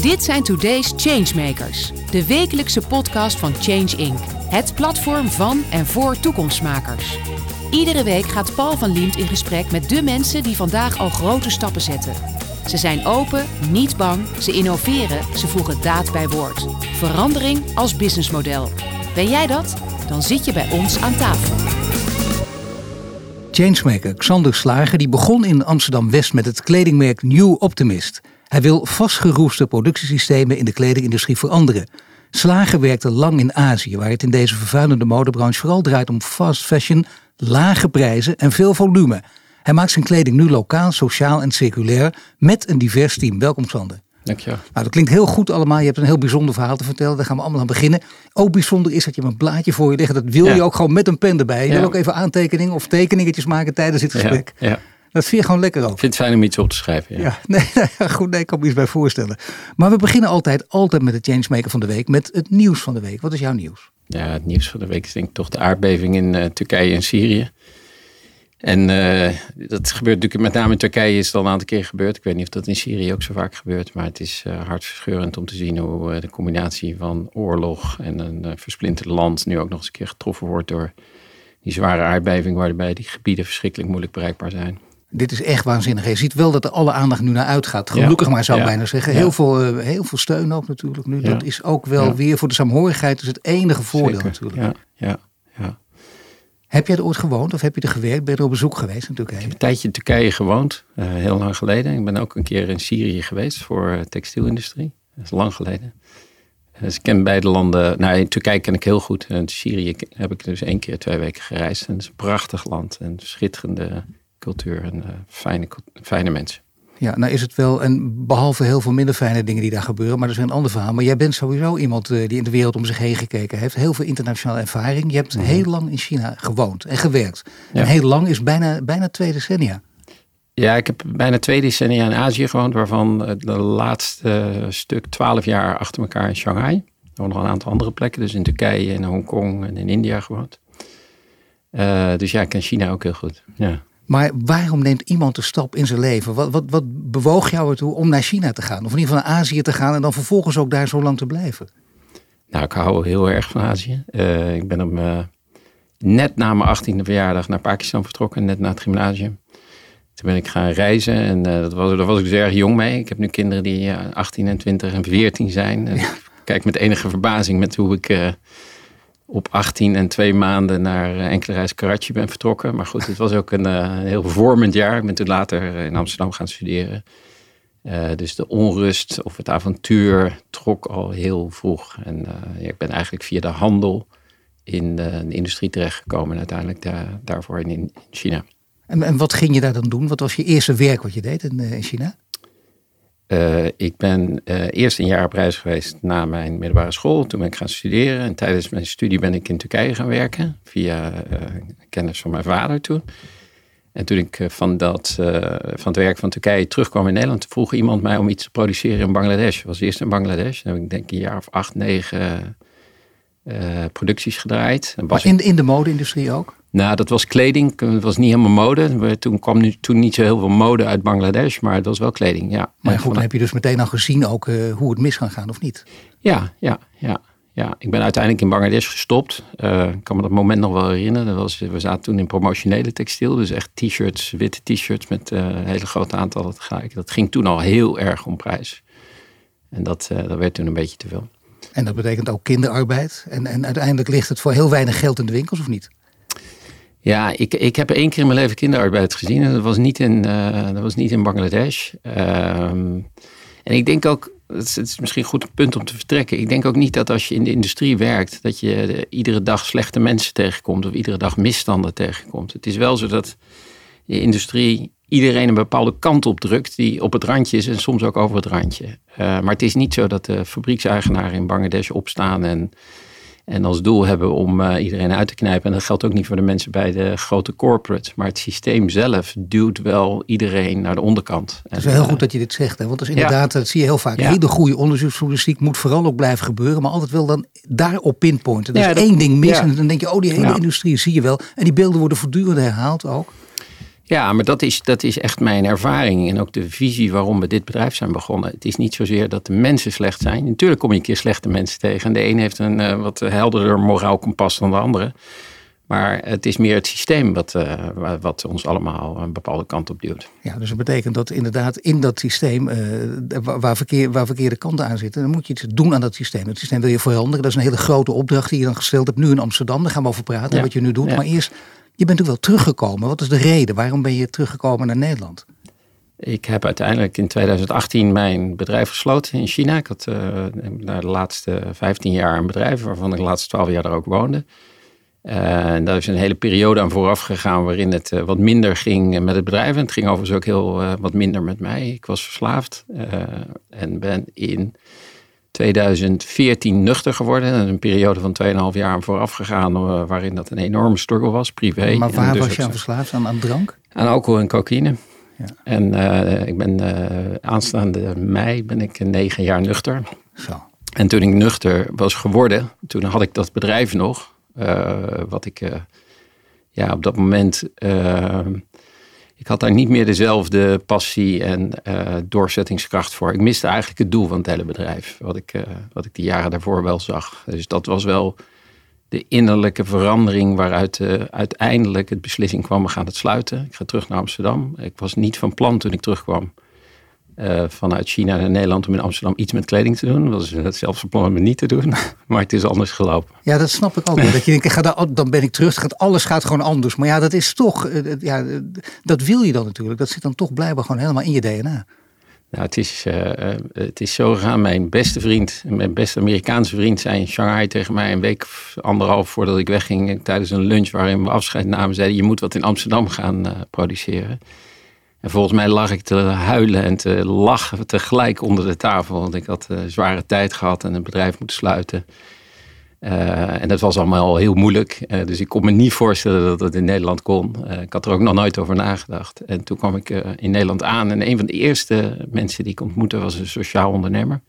Dit zijn Today's Changemakers, de wekelijkse podcast van Change Inc. Het platform van en voor toekomstmakers. Iedere week gaat Paul van Liemt in gesprek met de mensen die vandaag al grote stappen zetten. Ze zijn open, niet bang, ze innoveren, ze voegen daad bij woord. Verandering als businessmodel. Ben jij dat? Dan zit je bij ons aan tafel. Changemaker Xander Slager die begon in Amsterdam-West met het kledingmerk New Optimist. Hij wil vastgeroeste productiesystemen in de kledingindustrie veranderen. Slager werkte lang in Azië, waar het in deze vervuilende modebranche vooral draait om fast fashion, lage prijzen en veel volume. Hij maakt zijn kleding nu lokaal, sociaal en circulair met een divers team. Welkom Sander. Dankjewel. Nou, dat klinkt heel goed allemaal. Je hebt een heel bijzonder verhaal te vertellen. Daar gaan we allemaal aan beginnen. Ook bijzonder is dat je een blaadje voor je ligt. Dat wil je ook gewoon met een pen erbij. Je wil ook even aantekeningen of tekeningetjes maken tijdens dit gesprek. Ja, ja. Dat vind je gewoon lekker ook. Ik vind het fijn om iets op te schrijven. Ja, ja nee, goed, nee, ik kan me iets bij voorstellen. Maar we beginnen altijd, altijd met de changemaker van de week. Met het nieuws van de week. Wat is jouw nieuws? Ja, het nieuws van de week is denk ik toch de aardbeving in uh, Turkije en Syrië. En uh, dat gebeurt natuurlijk met name in Turkije is het al een aantal keer gebeurd. Ik weet niet of dat in Syrië ook zo vaak gebeurt. Maar het is uh, hartverscheurend om te zien hoe uh, de combinatie van oorlog en een versplinterd land nu ook nog eens een keer getroffen wordt door die zware aardbeving waarbij die gebieden verschrikkelijk moeilijk bereikbaar zijn. Dit is echt waanzinnig. Je ziet wel dat er alle aandacht nu naar uitgaat. Gelukkig ja, maar zou ik ja, bijna zeggen. Heel, ja. veel, heel veel steun ook natuurlijk nu. Dat is ook wel weer voor de saamhorigheid dus het enige voordeel Zeker. natuurlijk. Ja, ja. Heb jij er ooit gewoond of heb je er gewerkt? Ben je er op bezoek geweest in Turkije? Ik heb een tijdje in Turkije gewoond, uh, heel lang geleden. Ik ben ook een keer in Syrië geweest voor uh, textielindustrie. Dat is lang geleden. Dus ik ken beide landen. Nou, in Turkije ken ik heel goed. In Syrië heb ik dus één keer twee weken gereisd. En het is een prachtig land en schitterende cultuur en uh, fijne, fijne mensen. Ja, nou is het wel, en behalve heel veel minder fijne dingen die daar gebeuren, maar dat is een ander verhaal. Maar jij bent sowieso iemand uh, die in de wereld om zich heen gekeken heeft, heel veel internationale ervaring. Je hebt Mhm. heel lang in China gewoond en gewerkt. Ja. En heel lang is bijna, bijna twee decennia. Ja, ik heb bijna twee decennia in Azië gewoond, waarvan de laatste stuk twaalf jaar achter elkaar in Shanghai. Er waren nog een aantal andere plekken, dus in Turkije, in Hongkong en in India gewoond. Uh, dus ja, ik ken China ook heel goed. Ja. Maar waarom neemt iemand de stap in zijn leven? Wat, wat, wat bewoog jou ertoe om naar China te gaan? Of in ieder geval naar Azië te gaan en dan vervolgens ook daar zo lang te blijven? Nou, ik hou heel erg van Azië. Uh, ik ben op, uh, net na mijn achttiende verjaardag naar Pakistan vertrokken, net na het gymnasium. Toen ben ik gaan reizen en uh, dat was, daar was ik dus erg jong mee. Ik heb nu kinderen die 18 en 20 en 14 zijn. En ja. Kijk met enige verbazing met hoe ik op 18 en twee maanden naar uh, enkele reis Karachi ben vertrokken. Maar goed, het was ook een uh, heel vormend jaar. Ik ben toen later in Amsterdam gaan studeren. Dus de onrust of het avontuur trok al heel vroeg. En ik ben eigenlijk via de handel in de, industrie terechtgekomen. En uiteindelijk daar, daarvoor in, in China. En, en, wat ging je daar dan doen? Wat was je eerste werk wat je deed in, in China? Uh, ik ben eerst een jaar op reis geweest na mijn middelbare school. Toen ben ik gaan studeren. En tijdens mijn studie ben ik in Turkije gaan werken. Via kennis van mijn vader toen. En toen ik van, dat, van het werk van Turkije terugkwam in Nederland, vroeg iemand mij om iets te produceren in Bangladesh. Ik was eerst in Bangladesh. Dan heb ik denk een jaar of acht, negen producties gedraaid. Maar in, in de mode-industrie ook? Nou, dat was kleding. Het was niet helemaal mode. Toen kwam nu, toen niet zo heel veel mode uit Bangladesh, maar het was wel kleding, ja. Maar goed, dan heb je dus meteen al gezien ook uh, hoe het mis kan gaan, of niet? Ja, ja, ja. Ja, ik ben uiteindelijk in Bangladesh gestopt. Uh, ik kan me dat moment nog wel herinneren. Dat was, we zaten toen in promotionele textiel. Dus echt t-shirts, witte t-shirts met uh, een hele grote aantallen tegelijk. Dat ging toen al heel erg om prijs. En dat, uh, dat werd toen een beetje te veel. En dat betekent ook kinderarbeid. En, en uiteindelijk ligt het voor heel weinig geld in de winkels, of niet? Ja, ik, ik heb één keer in mijn leven kinderarbeid gezien. En dat was niet in, dat was niet in Bangladesh. Um, en ik denk ook, het is misschien goed een punt om te vertrekken. Ik denk ook niet dat als je in de industrie werkt, dat je de, iedere dag slechte mensen tegenkomt of iedere dag misstanden tegenkomt. Het is wel zo dat de industrie iedereen een bepaalde kant op drukt die op het randje is en soms ook over het randje. Uh, maar het is niet zo dat de fabriekseigenaren in Bangladesh opstaan en, en als doel hebben om uh, iedereen uit te knijpen. En dat geldt ook niet voor de mensen bij de grote corporates. Maar het systeem zelf duwt wel iedereen naar de onderkant. Het is wel heel goed dat je dit zegt. Hè? Want dat is inderdaad, ja. dat zie je heel vaak. Ja. Hele goede onderzoeksjournalistiek moet vooral ook blijven gebeuren. Maar altijd wel dan daarop pinpointen. Er is ja, één ding mis en dan denk je, oh die hele industrie zie je wel. En die beelden worden voortdurend herhaald ook. Ja, maar dat is, dat is echt mijn ervaring en ook de visie waarom we dit bedrijf zijn begonnen. Het is niet zozeer dat de mensen slecht zijn. Natuurlijk kom je een keer slechte mensen tegen. En de een heeft een uh, wat helderder moraal kompas dan de andere. Maar het is meer het systeem wat, uh, wat ons allemaal een bepaalde kant op duwt. Ja, dus dat betekent dat inderdaad in dat systeem uh, waar, verkeer, waar verkeerde kanten aan zitten, dan moet je iets doen aan dat systeem. Het systeem wil je veranderen. Dat is een hele grote opdracht die je dan gesteld hebt nu in Amsterdam. Daar gaan we over praten, ja. wat je nu doet. Ja. Maar eerst je bent ook wel teruggekomen. Wat is de reden? Waarom ben je teruggekomen naar Nederland? Ik heb uiteindelijk in 2018 mijn bedrijf gesloten in China. Ik had uh, de laatste 15 jaar een bedrijf, waarvan ik de laatste 12 jaar daar ook woonde. Uh, en daar is een hele periode aan vooraf gegaan waarin het uh, wat minder ging met het bedrijf. En het ging overigens ook heel wat minder met mij. Ik was verslaafd en ben in 2014 nuchter geworden. Een periode van 2,5 jaar vooraf gegaan uh, waarin dat een enorme struggle was, privé. Maar waar dus was je aan verslaafd? Aan, aan drank? Aan alcohol en cocaïne. Ja. En uh, ik ben uh, aanstaande mei ben ik negen jaar nuchter. Zo. En toen ik nuchter was geworden, toen had ik dat bedrijf nog. wat ik ja, op dat moment ik had daar niet meer dezelfde passie en uh, doorzettingskracht voor. Ik miste eigenlijk het doel van het hele bedrijf, wat ik, uh, wat ik die jaren daarvoor wel zag. Dus dat was wel de innerlijke verandering waaruit uh, uiteindelijk het beslissing kwam, we gaan het sluiten. Ik ga terug naar Amsterdam. Ik was niet van plan toen ik terugkwam uh, vanuit China naar Nederland om in Amsterdam iets met kleding te doen. Dat was zelfs van plan om het niet te doen, maar het is anders gelopen. Ja, dat snap ik ook. dat je denkt, ik ga daar, dan ben ik terug, gaat, alles gaat gewoon anders. Maar ja, dat is toch, uh, ja, dat wil je dan natuurlijk. Dat zit dan toch blijkbaar gewoon helemaal in je DNA. Nou, het is, uh, het is zo gegaan. Mijn beste vriend, mijn beste Amerikaanse vriend, zei in Shanghai tegen mij een week anderhalf voordat ik wegging tijdens een lunch waarin we afscheid namen, zei je moet wat in Amsterdam gaan produceren. En volgens mij lag ik te huilen en te lachen tegelijk onder de tafel. Want ik had een zware tijd gehad en een bedrijf moeten sluiten. Uh, en dat was allemaal heel moeilijk. Uh, dus ik kon me niet voorstellen dat het in Nederland kon. Uh, ik had er ook nog nooit over nagedacht. En toen kwam ik in Nederland aan. En een van de eerste mensen die ik ontmoette was een sociaal ondernemer.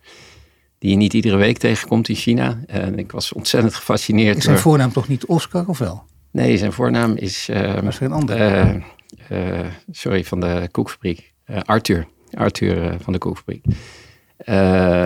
Die je niet iedere week tegenkomt in China. En ik was ontzettend gefascineerd. Is zijn door... voornaam toch niet Oscar of wel? Nee, zijn voornaam is... is een ander. Uh, sorry, van de koekfabriek. Uh, Arthur. Arthur uh, van de koekfabriek.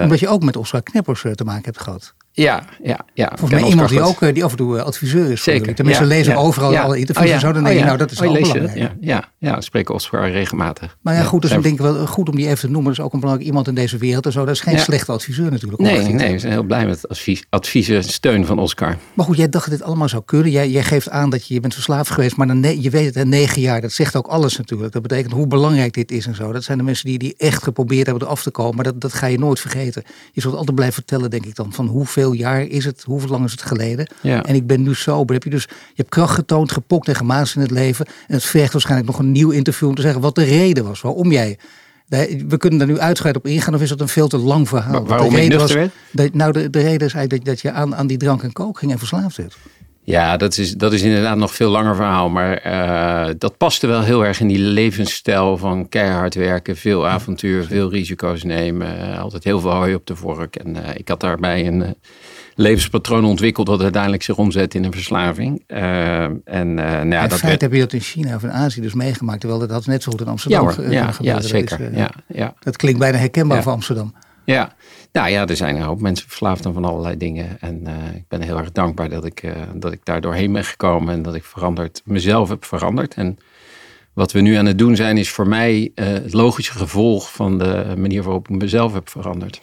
Omdat je ook met Oscar Knippers te maken hebt gehad. Ja, ja, ja. Volgens mij iemand die ook die af en toe adviseur is. Zeker. Tenminste, ja, lezen ja, overal ja. alle interviews oh, en zo. Dan denk je, nou, dat is oh, wel belangrijk. Ja, ja, ja, spreken Oscar regelmatig. Maar ja, goed, dus ik denk wel goed om die even te noemen. Dat is ook een belangrijk iemand in deze wereld en zo. Dat is geen slechte adviseur natuurlijk. Nee, nee, we zijn heel blij met advies, advies en steun van Oscar. Maar goed, jij dacht dat dit allemaal zou kunnen. Jij, jij geeft aan dat je, je bent verslaafd geweest, maar dan, je weet het, negen jaar, dat zegt ook alles natuurlijk. Dat betekent hoe belangrijk dit is en zo. Dat zijn de mensen die, die echt geprobeerd hebben eraf te komen. Maar dat, dat ga je nooit vergeten. Je zult altijd blijven vertellen, denk ik dan, van hoeveel jaar is het, hoeveel lang is het geleden. Ja. En ik ben nu sober. Heb je dus je hebt kracht getoond, gepokt en gemaasd in het leven. En het vergt waarschijnlijk nog een nieuw interview om te zeggen wat de reden was. Waarom jij. We kunnen daar nu uitgebreid op ingaan, of is dat een veel te lang verhaal? Maar waarom de reden was, dat, Nou, de, de reden is eigenlijk dat, dat je aan, aan die drank en kook ging en verslaafd werd. Ja, dat is, dat is inderdaad nog veel langer verhaal. Maar uh, dat paste wel heel erg in die levensstijl van keihard werken, veel avontuur, veel risico's nemen. Uh, altijd heel veel hooi op de vork. En uh, ik had daarbij een levenspatroon ontwikkeld dat uiteindelijk zich omzet in een verslaving. En, nou ja, in dat werd... heb je dat in China of in Azië dus meegemaakt, terwijl dat had net zo goed in Amsterdam ja, hoor, ja, ja, zeker. Ja, ja. dat klinkt bijna herkenbaar voor Amsterdam. Ja, nou ja, er zijn een hoop mensen verslaafd aan van allerlei dingen. En ik ben heel erg dankbaar dat ik, dat ik daar doorheen ben gekomen en dat ik veranderd, mezelf heb veranderd. En wat we nu aan het doen zijn, is voor mij het logische gevolg van de manier waarop ik mezelf heb veranderd.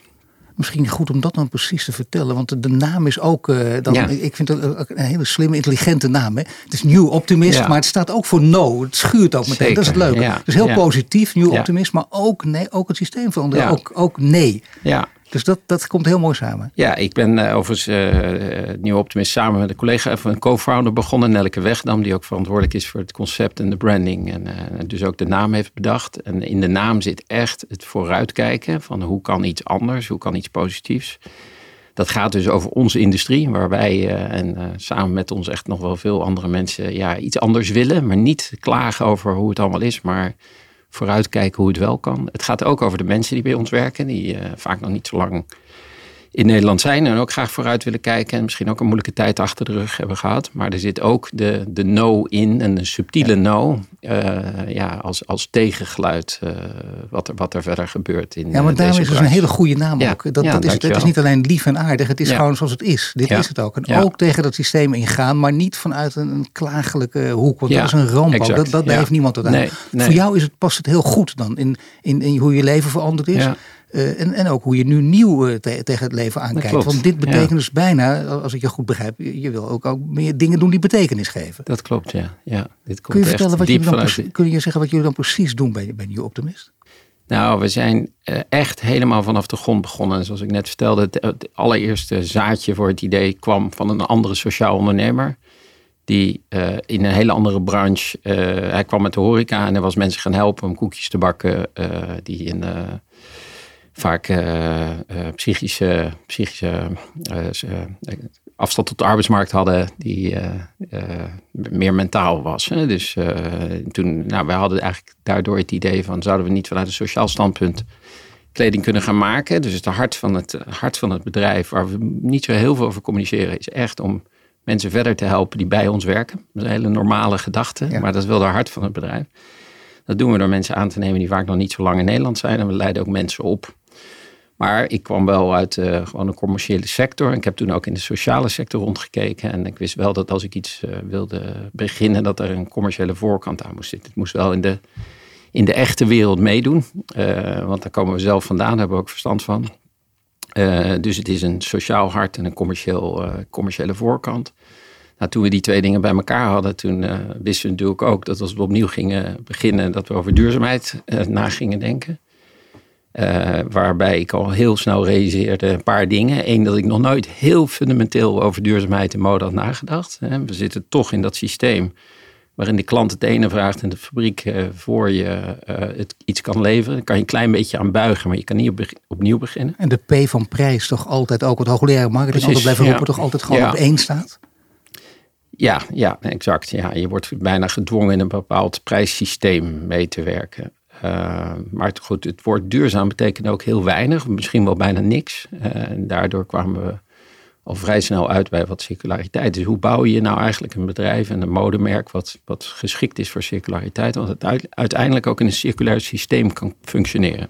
Misschien goed om dat dan precies te vertellen. Want de naam is ook, dan, ja. ik vind het een hele slimme, intelligente naam. Hè? Het is New Optimist, Ja. maar het staat ook voor no. Het schuurt ook meteen. Zeker, Dat is het leuke. ja. Dus heel positief, New Ja. Optimist, maar ook, nee, ook het systeem veranderen. Ook, ook nee. Ja, Dus dat, dat komt heel mooi samen. Ja, ik ben uh, overigens uh, Nieuw Optimist samen met een collega, even een co-founder begonnen, Nelke Wegdam, die ook verantwoordelijk is voor het concept en de branding. En dus ook de naam heeft bedacht. En in de naam zit echt het vooruitkijken van hoe kan iets anders, hoe kan iets positiefs. Dat gaat dus over onze industrie, waar wij en samen met ons echt nog wel veel andere mensen ja, iets anders willen. Maar niet klagen over hoe het allemaal is, maar vooruitkijken hoe het wel kan. Het gaat ook over de mensen die bij ons werken, die uh, vaak nog niet zo lang in Nederland zijn en ook graag vooruit willen kijken. En misschien ook een moeilijke tijd achter de rug hebben gehad. Maar er zit ook de, de no in, en een subtiele no. Uh, ja, als, als tegengeluid uh, wat, er, wat er verder gebeurt. In, ja, maar uh, daarom is dus een hele goede naam Ja. ook. Dat, Ja, dat is, het is niet alleen lief en aardig, het is gewoon zoals het is. Dit is het ook. En ook tegen dat systeem ingaan, maar niet vanuit een, een klagelijke hoek. Want dat is een ramp. exact. Dat, dat, heeft niemand aan. Nee, nee. Voor jou is het, past het heel goed dan in, in, in hoe je leven veranderd is. Eh, en, en ook hoe je nu nieuw eh, te- tegen het leven aankijkt. Want dit betekent Ja. dus bijna, als ik je goed begrijp, je je wil ook, ook meer dingen doen die betekenis geven. Dat klopt, ja. ja dit komt Kun je, vertellen wat jullie dan, vanuit kun je zeggen wat jullie dan precies doen bij, bij New Optimist? Nou, we zijn eh, echt helemaal vanaf de grond begonnen. En zoals ik net vertelde, het, allereerste zaadje voor het idee kwam van een andere sociaal ondernemer. Die in een hele andere branche, hij kwam met de horeca en hij was mensen gaan helpen om koekjes te bakken. die in, vaak eh, eh, psychische, psychische eh, afstand tot de arbeidsmarkt hadden, die meer mentaal was. Hè? Dus toen, nou, wij hadden eigenlijk daardoor het idee van, zouden we niet vanuit een sociaal standpunt kleding kunnen gaan maken? Dus het hart van het, hart van het bedrijf, waar we niet zo heel veel over communiceren, is echt om mensen verder te helpen die bij ons werken. Dat is een hele normale gedachte, Ja. maar dat is wel de hart van het bedrijf. Dat doen we door mensen aan te nemen die vaak nog niet zo lang in Nederland zijn. En we leiden ook mensen op. Maar ik kwam wel uit eh, gewoon de commerciële sector. Ik heb toen ook in de sociale sector rondgekeken. En ik wist wel dat als ik iets eh, wilde beginnen, dat er een commerciële voorkant aan moest zitten. Het moest wel in de, in de echte wereld meedoen. Eh, want daar komen we zelf vandaan, daar hebben we ook verstand van. Dus het is een sociaal hart en een commercieel, commerciële voorkant. Nou, toen we die twee dingen bij elkaar hadden, toen wisten we natuurlijk ook dat als we opnieuw gingen beginnen, dat we over duurzaamheid na gingen denken. Eh, waarbij ik al heel snel realiseerde een paar dingen. Eén, dat ik nog nooit heel fundamenteel over duurzaamheid en mode had nagedacht. We zitten toch in dat systeem waarin de klant het ene vraagt en de fabriek eh, voor je eh, het iets kan leveren. Daar kan je een klein beetje aan buigen, maar je kan niet op, opnieuw beginnen. En de P van prijs toch altijd ook, wat hoogleraar marketing Precies, altijd blijven ja. roepen, toch altijd gewoon Ja. op één staat? Ja, ja, exact. Ja, je wordt bijna gedwongen in een bepaald prijssysteem mee te werken. Eh, maar het, goed, het woord duurzaam betekent ook heel weinig, misschien wel bijna niks. Eh, en daardoor kwamen we al vrij snel uit bij wat circulariteit is. Hoe bouw je nou eigenlijk een bedrijf en een modemerk wat, wat geschikt is voor circulariteit, want het uit- uiteindelijk ook in een circulair systeem kan functioneren.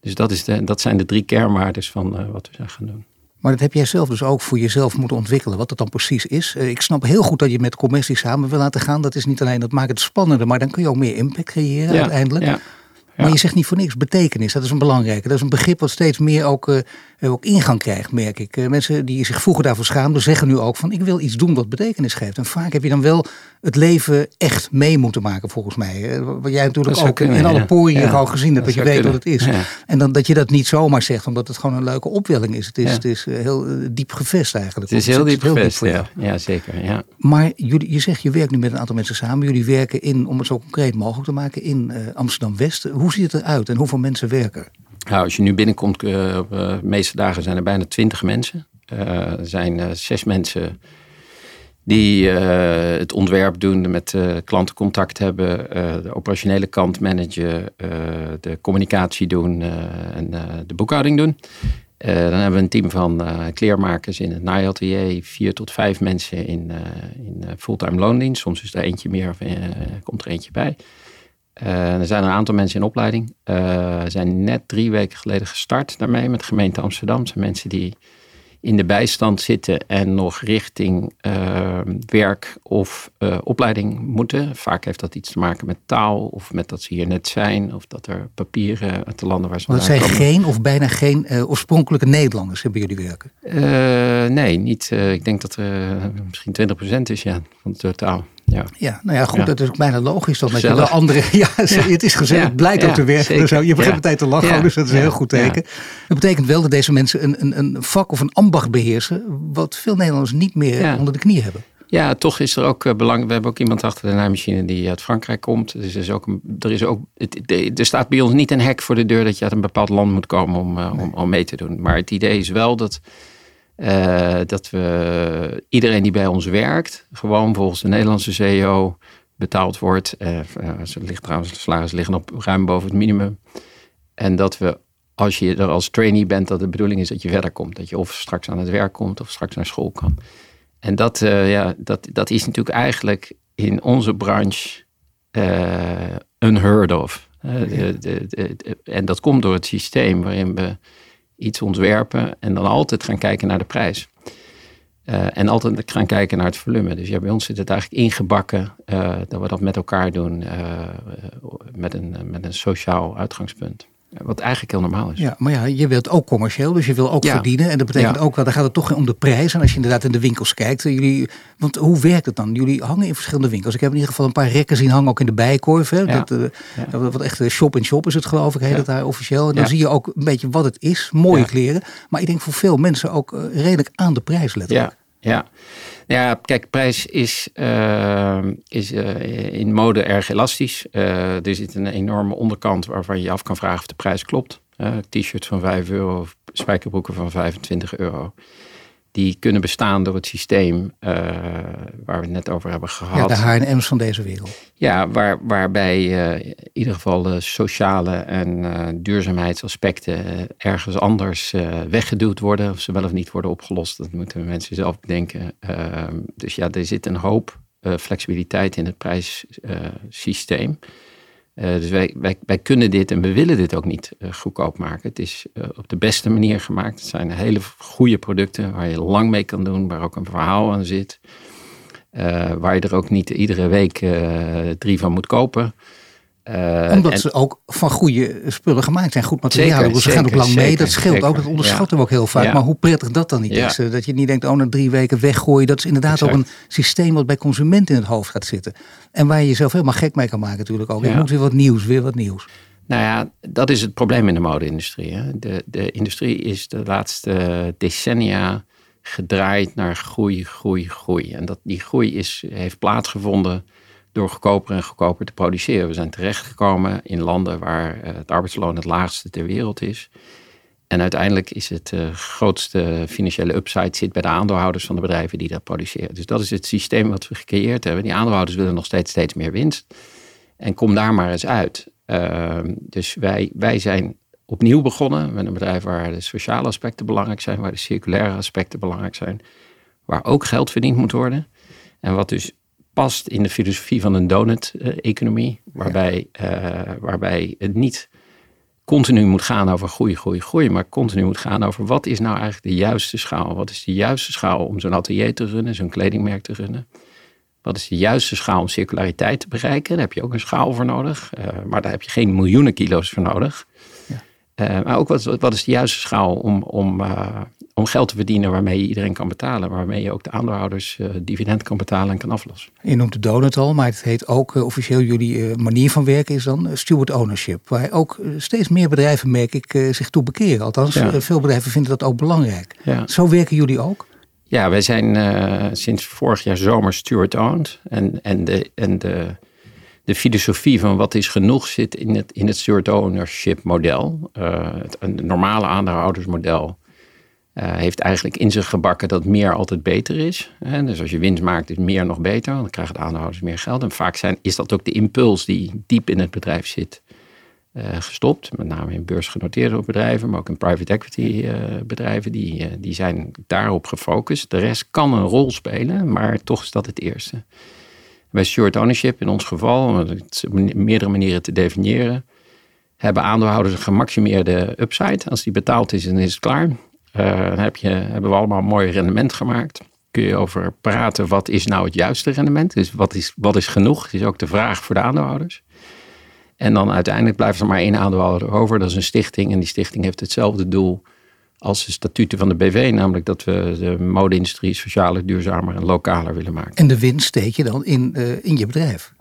Dus dat, is de, dat zijn de drie kernwaarden van eh, wat we zijn gaan doen. Maar dat heb jij zelf dus ook voor jezelf moeten ontwikkelen, wat dat dan precies is. Eh, Ik snap heel goed dat je met commercie samen wil laten gaan. Dat is niet alleen, dat maakt het spannender, maar dan kun je ook meer impact creëren uiteindelijk. Ja, Maar Ja. je zegt niet voor niks betekenis. Dat is een belangrijke. Dat is een begrip wat steeds meer ook, eh, ook ingang krijgt, merk ik. Eh, mensen die zich vroeger daarvoor schaamden, zeggen nu ook van ik wil iets doen wat betekenis geeft. En vaak heb je dan wel het leven echt mee moeten maken, volgens mij. Eh, Wat jij natuurlijk ook kunnen, in alle poriën Ja, gewoon gezien hebt, dat dat je weet wat het is. ja. En dan dat je dat niet zomaar zegt, omdat het gewoon een leuke opwelling is. Het is, het is eh, heel diep gevest eigenlijk. Het is heel diep gevest, ja. zeker. Ja. Maar jullie, je zegt, je werkt nu met een aantal mensen samen. Jullie werken in, om het zo concreet mogelijk te maken, in Amsterdam-West. Hoe ziet het eruit en hoeveel mensen werken? Nou, als je nu binnenkomt, eh, eh, de meeste dagen zijn er bijna twintig mensen. Eh, er zijn zes mensen die het ontwerp doen, met eh, klanten contact hebben, de operationele kant managen, de communicatie doen en de boekhouding doen. Dan hebben we een team van kleermakers in het naaiatelier, vier tot vijf mensen in, in fulltime loondienst. Soms is er eentje meer of komt er eentje bij. Eh, er zijn een aantal mensen in opleiding. We zijn net drie weken geleden gestart daarmee met de gemeente Amsterdam. Het zijn mensen die in de bijstand zitten en nog richting eh, werk of eh, opleiding moeten. Vaak heeft dat iets te maken met taal of met dat ze hier net zijn of dat er papieren uit de landen waar ze Want het zijn komen. geen of bijna geen oorspronkelijke Nederlanders hebben jullie werken. Nee, niet. ik denk dat er misschien 20% is ja, van het totaal. Ja. Ja, nou ja, goed, Ja. dat is ook bijna logisch. Dan dat je wel andere. Ja, het is gezellig. Het blijkt ook te werken. Dus je begint meteen te lachen, dus dat is een heel goed teken. Dat betekent wel dat deze mensen een, een, een vak of een ambacht beheersen. wat veel Nederlanders niet meer onder de knie hebben. Ja, toch is er ook eh, belang. We hebben ook iemand achter de naaimachine die uit Frankrijk komt. Dus er, is ook, er, is ook, het, het- er staat bij ons niet een hek voor de deur dat je uit een bepaald land moet komen om, eh, om, om mee te doen. Maar het idee is wel dat, eh, dat we iedereen die bij ons werkt, gewoon volgens de Nederlandse CEO betaald wordt. Ze ligt trouwens, de salarissen liggen op ruim boven het minimum. En dat we als je er als trainee bent, dat de bedoeling is dat je verder komt. Dat je of straks aan het werk komt of straks naar school kan. En dat, ja, dat, dat is natuurlijk eigenlijk in onze branche uh, unheard of. en dat komt door het systeem waarin we iets ontwerpen en dan altijd gaan kijken naar de prijs. Uh, en altijd gaan kijken naar het volume. Dus ja, bij ons zit het eigenlijk ingebakken uh, dat we dat met elkaar doen uh, met, een, met een sociaal uitgangspunt. Wat eigenlijk heel normaal is. Ja, maar ja, je wilt ook commercieel, dus je wil ook verdienen. En dat betekent ook wel, dan gaat het toch om de prijs. En als je inderdaad in de winkels kijkt, jullie, want hoe werkt het dan? Jullie hangen in verschillende winkels. Ik heb in ieder geval een paar rekken zien hangen, ook in de bijkorf. Hè? Dat, uh, wat echt shop-in-shop is het geloof ik, heet het daar officieel. En dan zie je ook een beetje wat het is. Mooie kleren. Maar ik denk voor veel mensen ook redelijk aan de prijs letterlijk. Ja, ja. Ja, kijk, prijs is, uh, is uh, in mode erg elastisch. Uh, er zit een enorme onderkant waarvan je je af kan vragen of de prijs klopt. T-shirts van 5 euro of spijkerbroeken van 25 euro die kunnen bestaan door het systeem uh, waar we het net over hebben gehad. Ja, de H&M's van deze wereld. Ja, waar, waarbij uh, in ieder geval de sociale en uh, duurzaamheidsaspecten ergens anders weggeduwd worden. Of ze wel of niet worden opgelost, dat moeten mensen zelf bedenken. Ehm, dus ja, er zit een hoop flexibiliteit in het prijssysteem. Uh, dus wij, wij, wij, kunnen dit en we willen dit ook niet uh, goedkoop maken. Het is uh, op de beste manier gemaakt. Het zijn hele goede producten waar je lang mee kan doen, waar ook een verhaal aan zit. waar je er ook niet iedere week drie van moet kopen. Uh, Omdat ze ook van goede spullen gemaakt zijn, goed materiaal. Zeker, dus ze gaan ook lang mee. Dat scheelt ook, dat onderschatten we ook heel vaak. Maar hoe prettig dat dan niet is. Dat je niet denkt, oh, na drie weken weggooien. Dat is inderdaad ook een systeem wat bij consumenten in het hoofd gaat zitten. En waar je jezelf helemaal gek mee kan maken natuurlijk ook. Je moet weer wat nieuws, weer wat nieuws. Nou ja, dat is het probleem in de mode-industrie. De, de industrie is de laatste decennia gedraaid naar groei, groei, groei. En dat, die groei is, heeft plaatsgevonden door goedkoper en goedkoper te produceren. We zijn terechtgekomen in landen waar eh, het arbeidsloon het laagste ter wereld is. En uiteindelijk is het uh, grootste financiële upside zit bij de aandeelhouders van de bedrijven die dat produceren. Dus dat is het systeem wat we gecreëerd hebben. Die aandeelhouders willen nog steeds steeds meer winst. En kom daar maar eens uit. Ehm, dus wij, wij zijn opnieuw begonnen met een bedrijf waar de sociale aspecten belangrijk zijn, waar de circulaire aspecten belangrijk zijn, waar ook geld verdiend moet worden. En wat dus past in de filosofie van een donut-economie, waarbij, uh, waarbij het niet continu moet gaan over groei, groei, groei, maar continu moet gaan over wat is nou eigenlijk de juiste schaal? Wat is de juiste schaal om zo'n atelier te runnen, zo'n kledingmerk te runnen? Wat is de juiste schaal om circulariteit te bereiken? Daar heb je ook een schaal voor nodig, uh, maar daar heb je geen miljoenen kilo's voor nodig. Uh, maar ook wat, wat is de juiste schaal om, om, uh, om geld te verdienen waarmee je iedereen kan betalen. Waarmee je ook de aandeelhouders uh, dividend kan betalen en kan aflossen. Je noemt de donut al, maar het heet ook officieel jullie manier van werken is dan steward ownership. Waar ook steeds meer bedrijven, merk ik, zich toe bekeren. Althans, veel bedrijven vinden dat ook belangrijk. Ja. Zo werken jullie ook? Ja, wij zijn sinds vorig jaar zomer steward owned. En, en de... En de de filosofie van wat is genoeg zit in het, in het steward ownership model. Uh, het, normale aandeelhoudersmodel uh, heeft eigenlijk in zich gebakken dat meer altijd beter is. Hè? Dus als je winst maakt is meer nog beter, dan krijgen de aandeelhouders meer geld. En vaak zijn, is dat ook de impuls die diep in het bedrijf zit uh, gestopt. Met name in beursgenoteerde bedrijven, maar ook in private equity bedrijven. Die, die zijn daarop gefocust. De rest kan een rol spelen, maar toch is dat het eerste. Bij steward ownership in ons geval, om het meerdere manieren te definiëren, hebben aandeelhouders een gemaximeerde upside. Als die betaald is, dan is het klaar. Uh, dan heb je, hebben we allemaal een mooi rendement gemaakt. Kun je over praten, wat is nou het juiste rendement? Dus wat is, wat is genoeg? Dat is ook de vraag voor de aandeelhouders. En dan uiteindelijk blijft er maar één aandeelhouder over. Dat is een stichting. En die stichting heeft hetzelfde doel als de statuten van de BV, namelijk dat we de mode-industrie socialer, duurzamer en lokaler willen maken. En de winst steek je dan in, uh, in je bedrijf?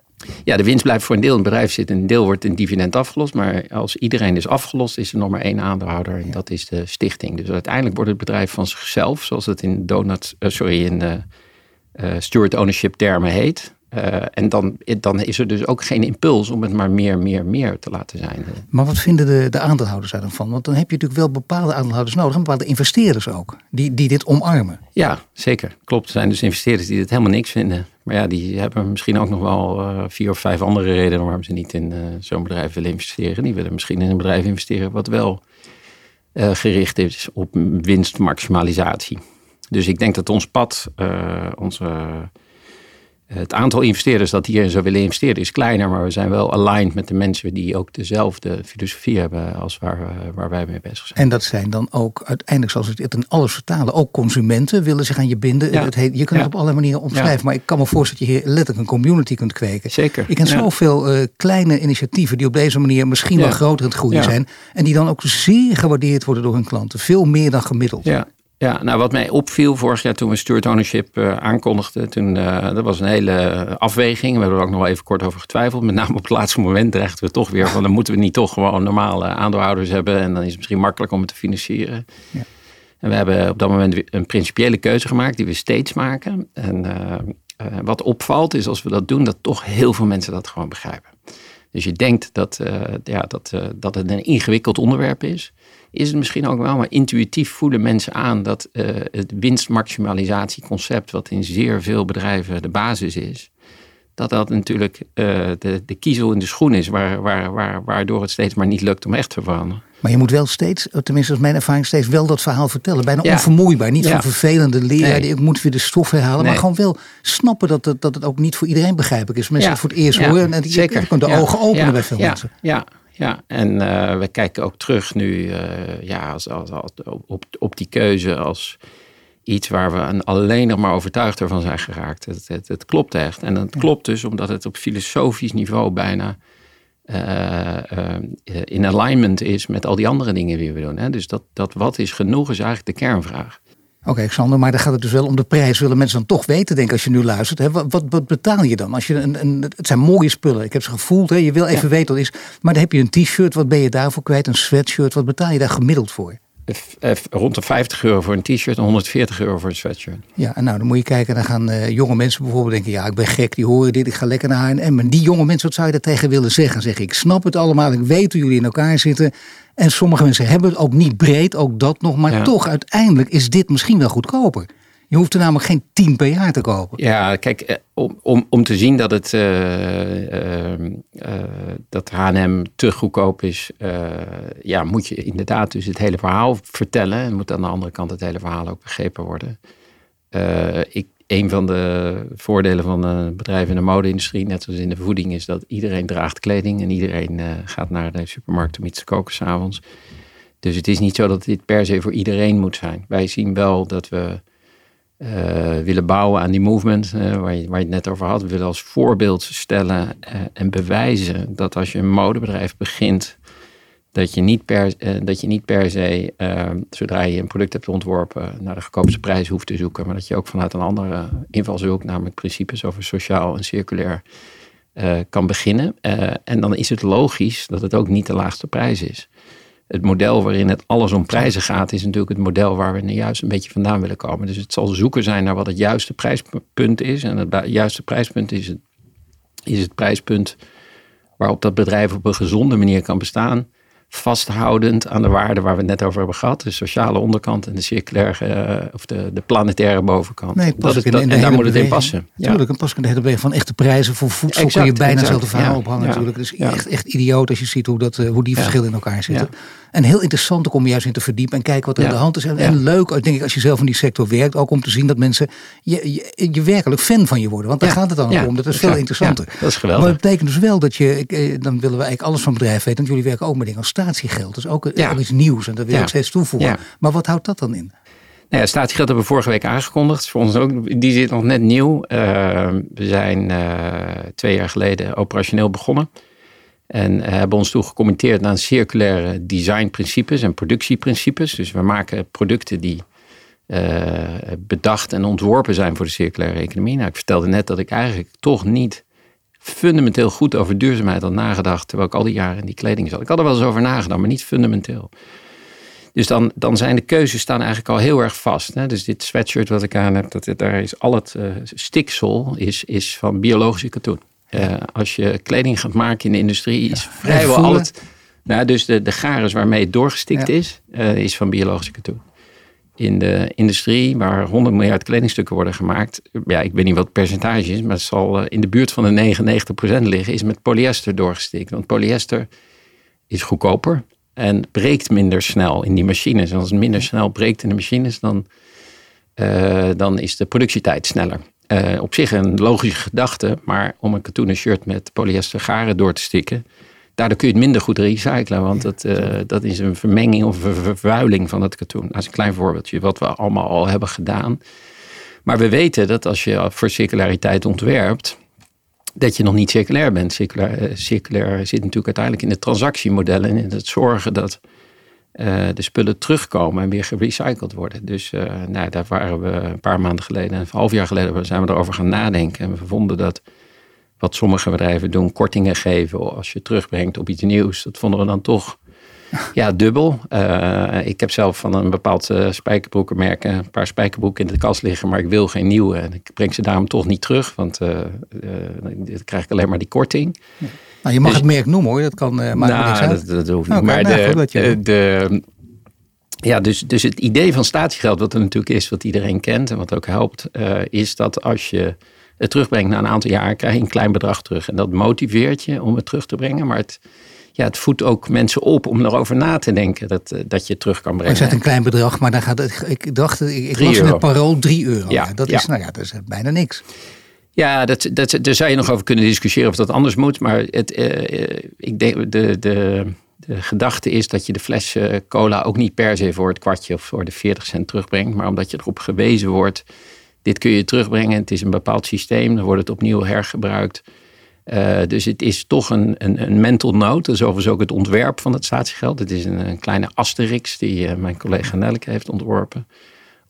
Ja, de winst blijft voor een deel in het bedrijf zitten. Een deel wordt in dividend afgelost. Maar als iedereen is afgelost, is er nog maar één aandeelhouder. En dat is de stichting. Dus uiteindelijk wordt het bedrijf van zichzelf, zoals het in donut, uh, sorry, in uh, steward ownership termen heet. Uh, en dan, dan is er dus ook geen impuls om het maar meer, meer, meer te laten zijn. Maar wat vinden de, de aandeelhouders daar dan van? Want dan heb je natuurlijk wel bepaalde aandeelhouders nodig, en bepaalde investeerders ook, die, die dit omarmen. Ja, zeker. Klopt. Er zijn dus investeerders die dit helemaal niks vinden. Maar ja, die hebben misschien ook nog wel uh, vier of vijf andere redenen waarom ze niet in uh, zo'n bedrijf willen investeren. Die willen misschien in een bedrijf investeren wat wel gericht is op winstmaximalisatie. Dus ik denk dat ons pad, onze het aantal investeerders dat hierin zou willen investeren is kleiner, maar we zijn wel aligned met de mensen die ook dezelfde filosofie hebben als waar, waar wij mee bezig zijn. En dat zijn dan ook uiteindelijk, zoals ik het in alles vertalen, ook consumenten willen zich aan je binden. Het heet, je kunt het op allerlei manieren omschrijven, maar ik kan me voorstellen dat je hier letterlijk een community kunt kweken. Zeker. Ik ken zoveel uh, kleine initiatieven die op deze manier misschien wel groter aan het groeien zijn en die dan ook zeer gewaardeerd worden door hun klanten. Veel meer dan gemiddeld. Ja, ja, nou wat mij opviel vorig jaar toen we steward ownership uh, aankondigden, toen, uh, dat was een hele afweging. We hebben er ook nog wel even kort over getwijfeld. Met name op het laatste moment dreigden we toch weer van, dan moeten we niet toch gewoon normale aandeelhouders hebben en dan is het misschien makkelijk om het te financieren. Ja. En we hebben op dat moment een principiële keuze gemaakt die we steeds maken. En uh, wat opvalt is als we dat doen, dat toch heel veel mensen dat gewoon begrijpen. Dus je denkt dat, ja, dat, dat het een ingewikkeld onderwerp is is het misschien ook wel, maar intuïtief voelen mensen aan dat uh, het winstmaximalisatieconcept, wat in zeer veel bedrijven de basis is, dat dat natuurlijk uh, de, de kiezel in de schoen is, waar, waar, waar, waardoor het steeds maar niet lukt om echt te veranderen. Maar je moet wel steeds, tenminste als mijn ervaring steeds, wel dat verhaal vertellen. Bijna onvermoeibaar. Niet ja. van vervelende leraar die ik moet weer de stof herhalen. Maar gewoon wel snappen dat het, dat het ook niet voor iedereen begrijpelijk is. Mensen ja. het voor het eerst horen en die, Zeker. de ogen openen bij veel mensen. Ja, ja, en uh, we kijken ook terug nu uh, ja, als, als, als, op, op die keuze als iets waar we alleen nog maar overtuigd ervan zijn geraakt. Het, het, het klopt echt. En het klopt dus omdat het op filosofisch niveau bijna uh, in alignment is met al die andere dingen die we doen. Hè? Dus dat, dat wat is genoeg is eigenlijk de kernvraag. Oké, Xander, maar dan gaat het dus wel om de prijs. Willen mensen dan toch weten, denk ik, als je nu luistert. Hè? Wat, wat, betaal je dan? Als je een, een, het zijn mooie spullen. Ik heb ze gevoeld. Hè? Je wil even weten wat het is. Maar dan heb je een t-shirt. Wat ben je daarvoor kwijt? Een sweatshirt. Wat betaal je daar gemiddeld voor? Rond de 50 euro voor een t-shirt en 140 euro voor een sweatshirt. Ja, en nou dan moet je kijken, dan gaan uh, jonge mensen bijvoorbeeld denken, ja ik ben gek, die horen dit, ik ga lekker naar H&M. En die jonge mensen, wat zou je daar tegen willen zeggen? Zeg ik, snap het allemaal, ik weet hoe jullie in elkaar zitten. En sommige mensen hebben het ook niet breed, ook dat nog. Maar toch, uiteindelijk is dit misschien wel goedkoper. Je hoeft er namelijk geen 10 per jaar te kopen. Ja, kijk, eh, om, om, om te zien dat het uh, uh, dat H&M te goedkoop is, ja, moet je inderdaad dus het hele verhaal vertellen. En moet aan de andere kant het hele verhaal ook begrepen worden. ik, een van de voordelen van een bedrijf in de mode-industrie, net zoals in de voeding, is dat iedereen draagt kleding en iedereen gaat naar de supermarkt om iets te koken s'avonds. Dus het is niet zo dat dit per se voor iedereen moet zijn. Wij zien wel dat we uh, willen bouwen aan die movement uh, waar, je, waar je het net over had. We willen als voorbeeld stellen uh, en bewijzen dat als je een modebedrijf begint, dat je niet per, dat je niet per se, zodra je een product hebt ontworpen, naar de goedkoopste prijs hoeft te zoeken, maar dat je ook vanuit een andere invalshoek, namelijk principes over sociaal en circulair, kan beginnen. en dan is het logisch dat het ook niet de laagste prijs is het model waarin het alles om prijzen gaat, is natuurlijk het model waar we juist een beetje vandaan willen komen. Dus het zal zoeken zijn naar wat het juiste prijspunt is. En het juiste prijspunt is het, is het prijspunt waarop dat bedrijf op een gezonde manier kan bestaan vasthoudend aan de waarden waar we het net over hebben gehad. De sociale onderkant en de circulaire uh, of de, de planetaire bovenkant. Nee, pas dat, en daar moet het in passen. Natuurlijk, en pas in de hele beweging van echte prijzen voor voedsel exact, kun je bijna hetzelfde verhaal ophangen natuurlijk. Dus echt, echt idioot als je ziet hoe, dat, uh, hoe die verschillen in elkaar zitten. En heel interessant om juist in te verdiepen en kijken wat er aan de hand is. En, en, leuk, denk ik, als je zelf in die sector werkt, ook om te zien dat mensen je, je, je werkelijk fan van je worden. Want daar gaat het dan om. Dat is veel interessanter. dat is geweldig. Maar dat betekent dus wel dat je, eh, dan willen we eigenlijk alles van bedrijf weten. Want jullie werken ook met dingen als statiegeld. Dat is ook, iets nieuws en dat wil ik steeds toevoegen. Maar wat houdt dat dan in? Nou ja, statiegeld hebben we vorige week aangekondigd. Voor ons ook, die zit nog net nieuw. Uh, we zijn uh, twee jaar geleden operationeel begonnen. En eh, hebben ons toe gecommenteerd aan circulaire designprincipes en productieprincipes. Dus we maken producten die uh, bedacht en ontworpen zijn voor de circulaire economie. Nou, ik vertelde net dat ik eigenlijk toch niet fundamenteel goed over duurzaamheid had nagedacht. Terwijl ik al die jaren in die kleding zat. Ik had er wel eens over nagedacht, maar niet fundamenteel. Dus dan, dan zijn de keuzes staan eigenlijk al heel erg vast. Hè? Dus dit sweatshirt wat ik aan heb, dat, daar is al het uh, stiksel is, is van biologische katoen. Uh, als je kleding gaat maken in de industrie, is vrijwel al het. Nou, dus de, de garis waarmee het doorgestikt is, uh, is van biologische katoen. In de industrie, waar 100 miljard kledingstukken worden gemaakt, ja, ik weet niet wat het percentage is, maar het zal uh, in de buurt van de 99% liggen, is met polyester doorgestikt. Want polyester is goedkoper en breekt minder snel in die machines. En als het minder snel breekt in de machines, dan, uh, dan is de productietijd sneller. Uh, op zich een logische gedachte, maar om een katoenen shirt met polyester garen door te stikken, daardoor kun je het minder goed recyclen, want dat, uh, dat is een vermenging of een vervuiling van het katoen. Dat is een klein voorbeeldje wat we allemaal al hebben gedaan. Maar we weten dat als je voor circulariteit ontwerpt, dat je nog niet circulair bent. Circulair, eh, circulair zit natuurlijk uiteindelijk in de transactiemodellen en in het zorgen dat uh, de spullen terugkomen en weer gerecycled worden. Dus uh, nou, daar waren we een paar maanden geleden, een half jaar geleden, zijn we erover gaan nadenken. En we vonden dat wat sommige bedrijven doen, kortingen geven als je terugbrengt op iets nieuws, dat vonden we dan toch ja, dubbel. Uh, ik heb zelf van een bepaald uh, spijkerbroekenmerk een paar spijkerbroeken in de kast liggen, maar ik wil geen nieuwe. En ik breng ze daarom toch niet terug, want uh, dan krijg ik alleen maar die korting. Ja. Nou, je mag dus, het merk noemen hoor, dat kan maar nou, dat, dat hoeft niet. Okay, maar nou, de, de, ja, dus, dus het idee van statiegeld, wat er natuurlijk is, wat iedereen kent en wat ook helpt, is dat als je het terugbrengt na een aantal jaar, krijg je een klein bedrag terug. En dat motiveert je om het terug te brengen, maar het ja, het voedt ook mensen op om erover na te denken dat, eh, dat je het terug kan brengen. Je zet een klein bedrag, maar dan gaat het. Ik dacht, ik, ik las in het parool 3 euro. Ja, dat is, nou ja, dat is bijna niks. Ja, dat, dat, daar zou je nog over kunnen discussiëren of dat anders moet. Maar het, uh, ik denk, de, de, de gedachte is dat je de fles cola ook niet per se voor het kwartje of voor de 40 cent terugbrengt. Maar omdat je erop gewezen wordt, dit kun je terugbrengen. Het is een bepaald systeem, dan wordt het opnieuw hergebruikt. Uh, dus het is toch een, een, een mental note. Dat is overigens ook het ontwerp van het statiegeld. Het is een, een kleine asterix die uh, mijn collega Nelke heeft ontworpen.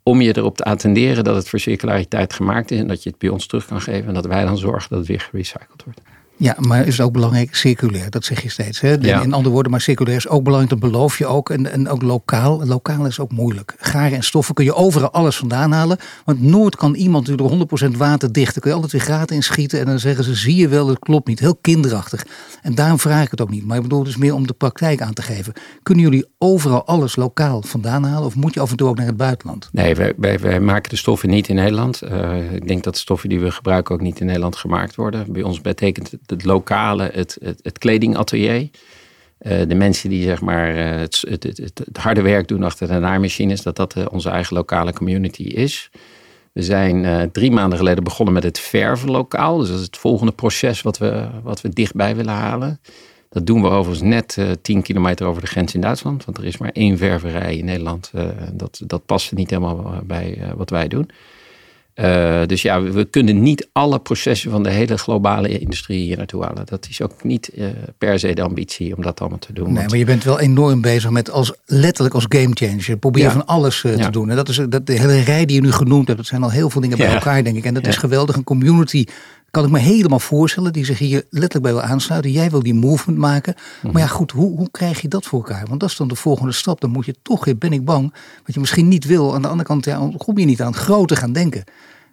Om je erop te attenderen dat het voor circulariteit gemaakt is. En dat je het bij ons terug kan geven. En dat wij dan zorgen dat het weer gerecycled wordt. Ja, maar is ook belangrijk circulair, dat zeg je steeds. Hè? In andere woorden, maar circulair is ook belangrijk, dat beloof je ook. En, en ook lokaal. Lokaal is ook moeilijk. Garen en stoffen kun je overal alles vandaan halen. Want nooit kan iemand door 100% water dicht. Dan kun je altijd weer gaten inschieten. En dan zeggen ze, zie je wel, dat klopt niet. Heel kinderachtig. En daarom vraag ik het ook niet. Maar ik bedoel dus meer om de praktijk aan te geven. Kunnen jullie overal alles lokaal vandaan halen? Of moet je af en toe ook naar het buitenland? Nee, wij, wij, wij maken de stoffen niet in Nederland. Uh, ik denk dat de stoffen die we gebruiken ook niet in Nederland gemaakt worden. Bij ons betekent het het lokale, het, het, kledingatelier. Uh, de mensen die zeg maar uh, het, het, het, het, harde werk doen achter de naaimachines, dat dat uh, onze eigen lokale community is. We zijn drie maanden geleden begonnen met het vervenlokaal. Dus dat is het volgende proces wat we, wat we dichtbij willen halen. Dat doen we overigens net 10 kilometer over de grens in Duitsland. Want er is maar één ververij in Nederland. dat, dat past niet helemaal bij wat wij doen. Uh, dus ja, we, kunnen niet alle processen van de hele globale industrie hier naartoe halen. Dat is ook niet uh, per se de ambitie om dat allemaal te doen. Nee, maar je bent wel enorm bezig met als letterlijk als gamechanger. Probeer ja. van alles uh, ja. te doen. En dat is dat de hele rij die je nu genoemd hebt. Dat zijn al heel veel dingen bij ja. elkaar, denk ik. En dat is geweldig. Een community kan ik me helemaal voorstellen, die zich hier letterlijk bij wil aansluiten. Jij wil die movement maken. Maar ja, goed, hoe, hoe krijg je dat voor elkaar? Want dat is dan de volgende stap. Dan moet je toch, ben ik bang, wat je misschien niet wil. Aan de andere kant, ja, kom je niet aan het grote gaan denken.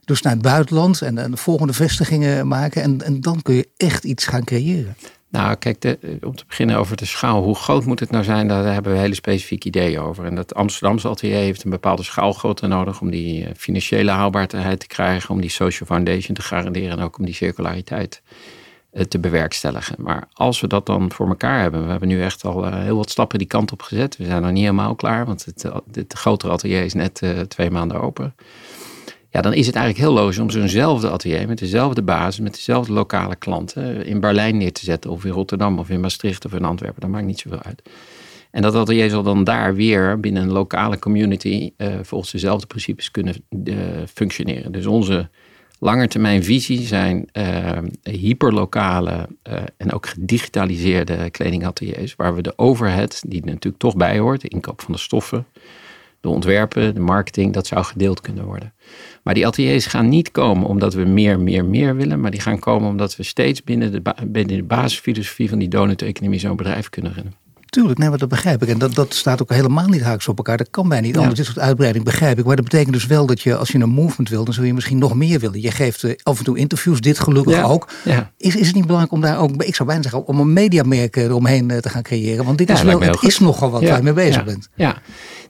Dus naar het buitenland en, en de volgende vestigingen maken. En, en dan kun je echt iets gaan creëren. Nou, kijk, om te beginnen over de schaal. Hoe groot moet het nou zijn? Daar hebben we hele specifieke ideeën over. En dat Amsterdamse atelier heeft een bepaalde schaalgrootte nodig om die eh, financiële haalbaarheid te krijgen, om die social foundation te garanderen en ook om die circulariteit eh, te bewerkstelligen. Maar als we dat dan voor elkaar hebben, we hebben nu echt al eh, heel wat stappen die kant op gezet. We zijn nog niet helemaal klaar, want het, het grotere atelier is net twee maanden open. Ja, dan is het eigenlijk heel logisch om zo'nzelfde atelier met dezelfde basis, met dezelfde lokale klanten in Berlijn neer te zetten, of in Rotterdam, of in Maastricht, of in Antwerpen. Dat maakt niet zoveel uit. En dat atelier zal dan daar weer binnen een lokale community uh, volgens dezelfde principes kunnen uh, functioneren. Dus onze langetermijnvisie zijn uh, hyperlokale en ook gedigitaliseerde kledingateliers, waar we de overhead, die er natuurlijk toch bij hoort, de inkoop van de stoffen, de ontwerpen, de marketing, dat zou gedeeld kunnen worden. Maar die ateliers gaan niet komen omdat we meer, meer, meer willen. Maar die gaan komen omdat we steeds binnen de, binnen de basisfilosofie van die donut-economie zo'n bedrijf kunnen runnen. Tuurlijk, nee, maar dat begrijp ik. En dat, dat staat ook helemaal niet haaks op elkaar. Dat kan bijna niet anders. Dit soort uitbreiding begrijp ik. Maar dat betekent dus wel dat je, als je een movement wil, dan zul je misschien nog meer willen. Je geeft uh, af en toe interviews, dit gelukkig ja. ook. Ja. Is, is het niet belangrijk om daar ook, ik zou bijna zeggen, om een mediamerk eromheen uh, te gaan creëren? Want dit is wel, het is nogal wat waar je mee bezig bent. Ja.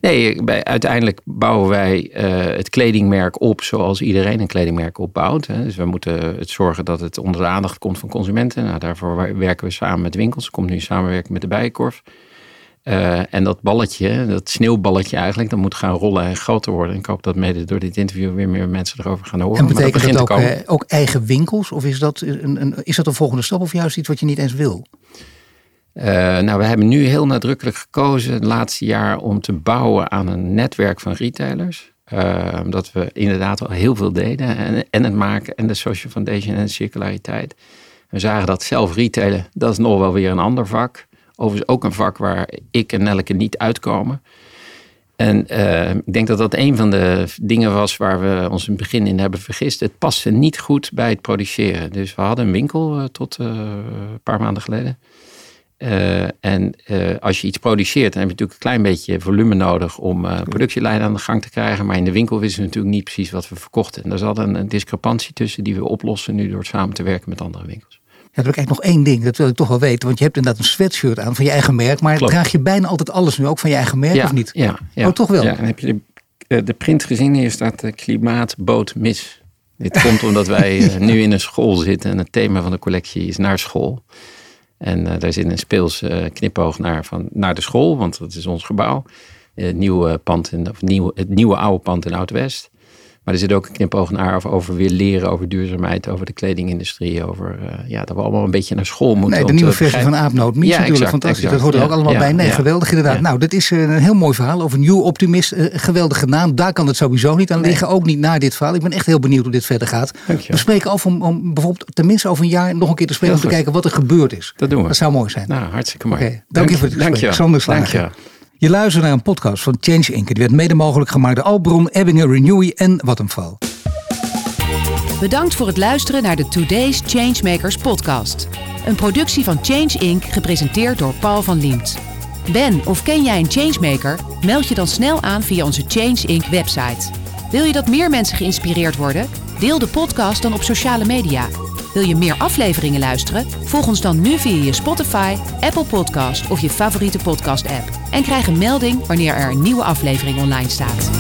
Nee, bij, uiteindelijk bouwen wij uh, het kledingmerk op zoals iedereen een kledingmerk opbouwt. Hè. Dus we moeten het zorgen dat het onder de aandacht komt van consumenten. Nou, daarvoor werken we samen met winkels. Er komt nu samenwerking met de Bijenkorf. Uh, en dat balletje, dat sneeuwballetje eigenlijk, dat moet gaan rollen en groter worden. En ik hoop dat mede door dit interview weer meer mensen erover gaan horen. En betekent dat, dat ook, uh, ook, eigen winkels? Of is dat een, een, is dat een volgende stap of juist iets wat je niet eens wil? Uh, nou, we hebben nu heel nadrukkelijk gekozen het laatste jaar om te bouwen aan een netwerk van retailers. omdat we inderdaad al heel veel deden. En, en het maken en de social foundation en de circulariteit. We zagen dat zelf retailen, dat is nog wel weer een ander vak. Overigens ook een vak waar ik en Nelke niet uitkomen. En uh, ik denk dat dat een van de dingen was waar we ons in het begin in hebben vergist. Het paste niet goed bij het produceren. Dus we hadden een winkel uh, tot uh, een paar maanden geleden. en als je iets produceert, dan heb je natuurlijk een klein beetje volume nodig om productielijnen aan de gang te krijgen. Maar in de winkel wisten we natuurlijk niet precies wat we verkochten. En daar zat een, een discrepantie tussen die we oplossen nu door samen te werken met andere winkels. Dan heb ik eigenlijk nog één ding, dat wil ik toch wel weten. Want je hebt inderdaad een sweatshirt aan van je eigen merk. Maar Klopt. draag je bijna altijd alles nu ook van je eigen merk of niet? Ja, ja. Oh, toch wel? Ja, dan heb je de, eh, de print gezien. Hier staat de klimaatboot mis. Dit komt omdat wij eh, nu in een school zitten. En het thema van de collectie is naar school. En uh, daar zit een speels uh, knipoog naar, van, naar de school. Want dat is ons gebouw. Het nieuwe, pand in, of nieuw, het nieuwe oude pand in Oud-West. Maar er zit ook een knipoog naar over weer leren over duurzaamheid, over de kledingindustrie, over uh, ja, dat we allemaal een beetje naar school moeten. Nee, de nieuwe versie van Aapnoot Mies ja, natuurlijk fantastisch. dat hoort er ook allemaal bij. Nee, geweldig inderdaad. Nou, dit is eh, een heel mooi verhaal over Nieuw Optimist. Uh, geweldige naam. Daar kan het sowieso niet aan liggen. Ook niet na dit verhaal. Ik ben echt heel benieuwd hoe dit verder gaat. We spreken af om, om bijvoorbeeld tenminste over een jaar nog een keer te spreken om te kijken wat er gebeurd is. Dat doen we. Dat zou mooi zijn. Nou, hartstikke mooi. Okay. Dank, je voor het gesprek. Sander Slager. Je luistert naar een podcast van Change Inc. Die werd mede mogelijk gemaakt door Albron, Ebbingen, Renewy en Vattenfall. Bedankt voor het luisteren naar de Today's Changemakers podcast. Een productie van Change Inc. gepresenteerd door Paul van Liemt. Ben of ken jij een changemaker? Meld je dan snel aan via onze Change Inc. website. Wil je dat meer mensen geïnspireerd worden? Deel de podcast dan op sociale media. Wil je meer afleveringen luisteren? Volg ons dan nu via je Spotify, Apple Podcast of je favoriete podcast app. En krijg een melding wanneer er een nieuwe aflevering online staat.